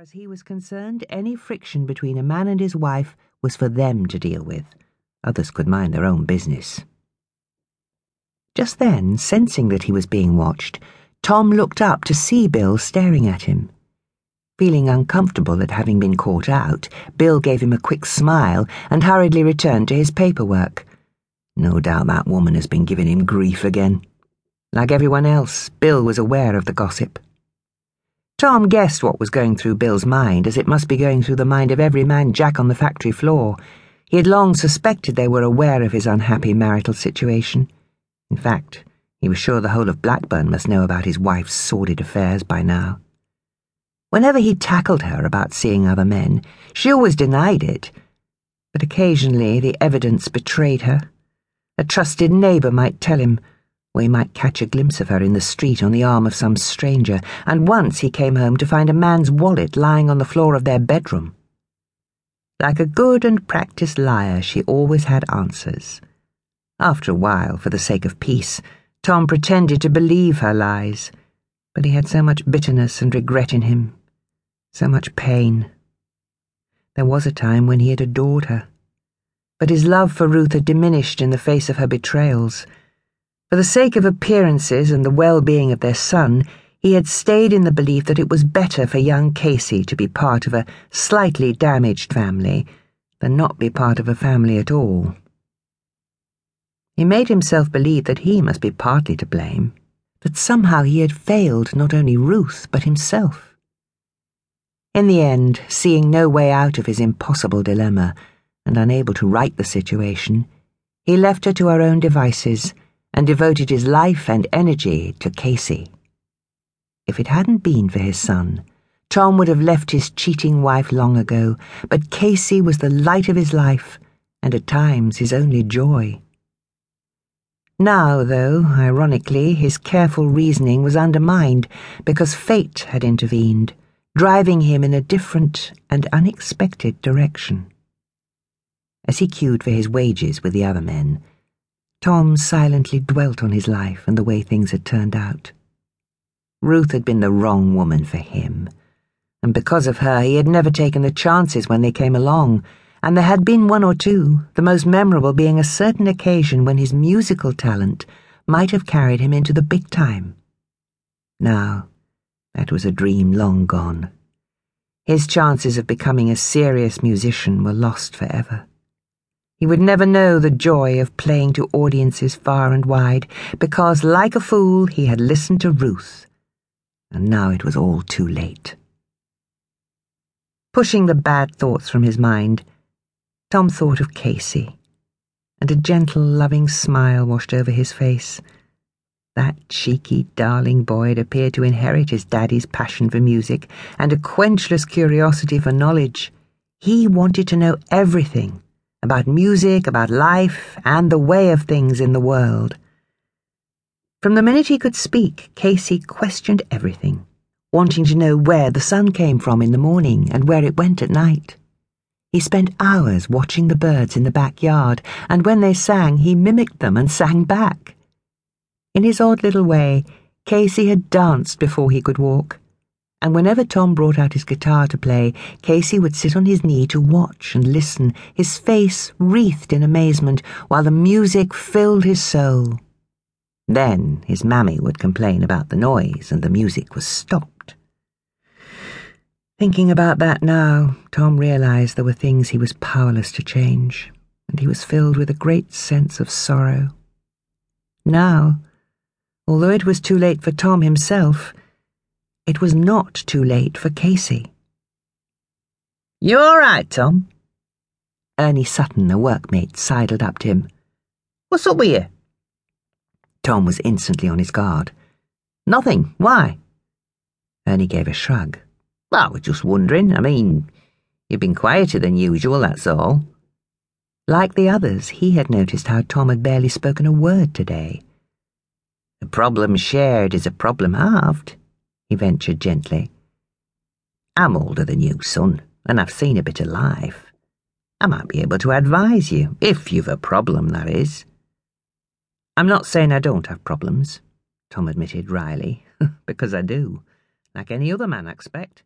as he was concerned, any friction between a man and his wife was for them to deal with. Others could mind their own business. Just then, sensing that he was being watched, Tom looked up to see Bill staring at him. Feeling uncomfortable at having been caught out, Bill gave him a quick smile and hurriedly returned to his paperwork. No doubt that woman has been giving him grief again. Like everyone else, Bill was aware of the gossip. Tom guessed what was going through Bill's mind, as it must be going through the mind of every man Jack on the factory floor. He had long suspected they were aware of his unhappy marital situation. In fact, he was sure the whole of Blackburn must know about his wife's sordid affairs by now. Whenever he tackled her about seeing other men, she always denied it, but occasionally the evidence betrayed her. A trusted neighbour might tell him we might catch a glimpse of her in the street on the arm of some stranger, and once he came home to find a man's wallet lying on the floor of their bedroom. Like a good and practiced liar, she always had answers. After a while, for the sake of peace, Tom pretended to believe her lies, but he had so much bitterness and regret in him, so much pain. There was a time when he had adored her, but his love for Ruth had diminished in the face of her betrayals for the sake of appearances and the well being of their son, he had stayed in the belief that it was better for young Casey to be part of a slightly damaged family than not be part of a family at all. He made himself believe that he must be partly to blame, that somehow he had failed not only Ruth, but himself. In the end, seeing no way out of his impossible dilemma, and unable to right the situation, he left her to her own devices and devoted his life and energy to Casey. If it hadn't been for his son, Tom would have left his cheating wife long ago, but Casey was the light of his life, and at times his only joy. Now, though, ironically, his careful reasoning was undermined because fate had intervened, driving him in a different and unexpected direction. As he queued for his wages with the other men, Tom silently dwelt on his life and the way things had turned out. Ruth had been the wrong woman for him, and because of her he had never taken the chances when they came along, and there had been one or two, the most memorable being a certain occasion when his musical talent might have carried him into the big time. Now, that was a dream long gone. His chances of becoming a serious musician were lost forever. He would never know the joy of playing to audiences far and wide, because, like a fool, he had listened to Ruth. And now it was all too late. Pushing the bad thoughts from his mind, Tom thought of Casey, and a gentle, loving smile washed over his face. That cheeky, darling boy had appeared to inherit his daddy's passion for music and a quenchless curiosity for knowledge. He wanted to know everything about music, about life, and the way of things in the world. From the minute he could speak, Casey questioned everything, wanting to know where the sun came from in the morning and where it went at night. He spent hours watching the birds in the backyard, and when they sang, he mimicked them and sang back. In his odd little way, Casey had danced before he could walk and whenever Tom brought out his guitar to play, Casey would sit on his knee to watch and listen, his face wreathed in amazement, while the music filled his soul. Then his mammy would complain about the noise, and the music was stopped. Thinking about that now, Tom realized there were things he was powerless to change, and he was filled with a great sense of sorrow. Now, although it was too late for Tom himself, it was not too late for Casey. You all right, Tom? Ernie Sutton, a workmate, sidled up to him. What's up with you? Tom was instantly on his guard. Nothing. Why? Ernie gave a shrug. Well, I was just wondering. I mean, you've been quieter than usual, that's all. Like the others, he had noticed how Tom had barely spoken a word today. A problem shared is a problem halved he ventured gently. I'm older than you, son, and I've seen a bit of life. I might be able to advise you, if you've a problem, that is. I'm not saying I don't have problems, Tom admitted wryly, because I do, like any other man, I expect.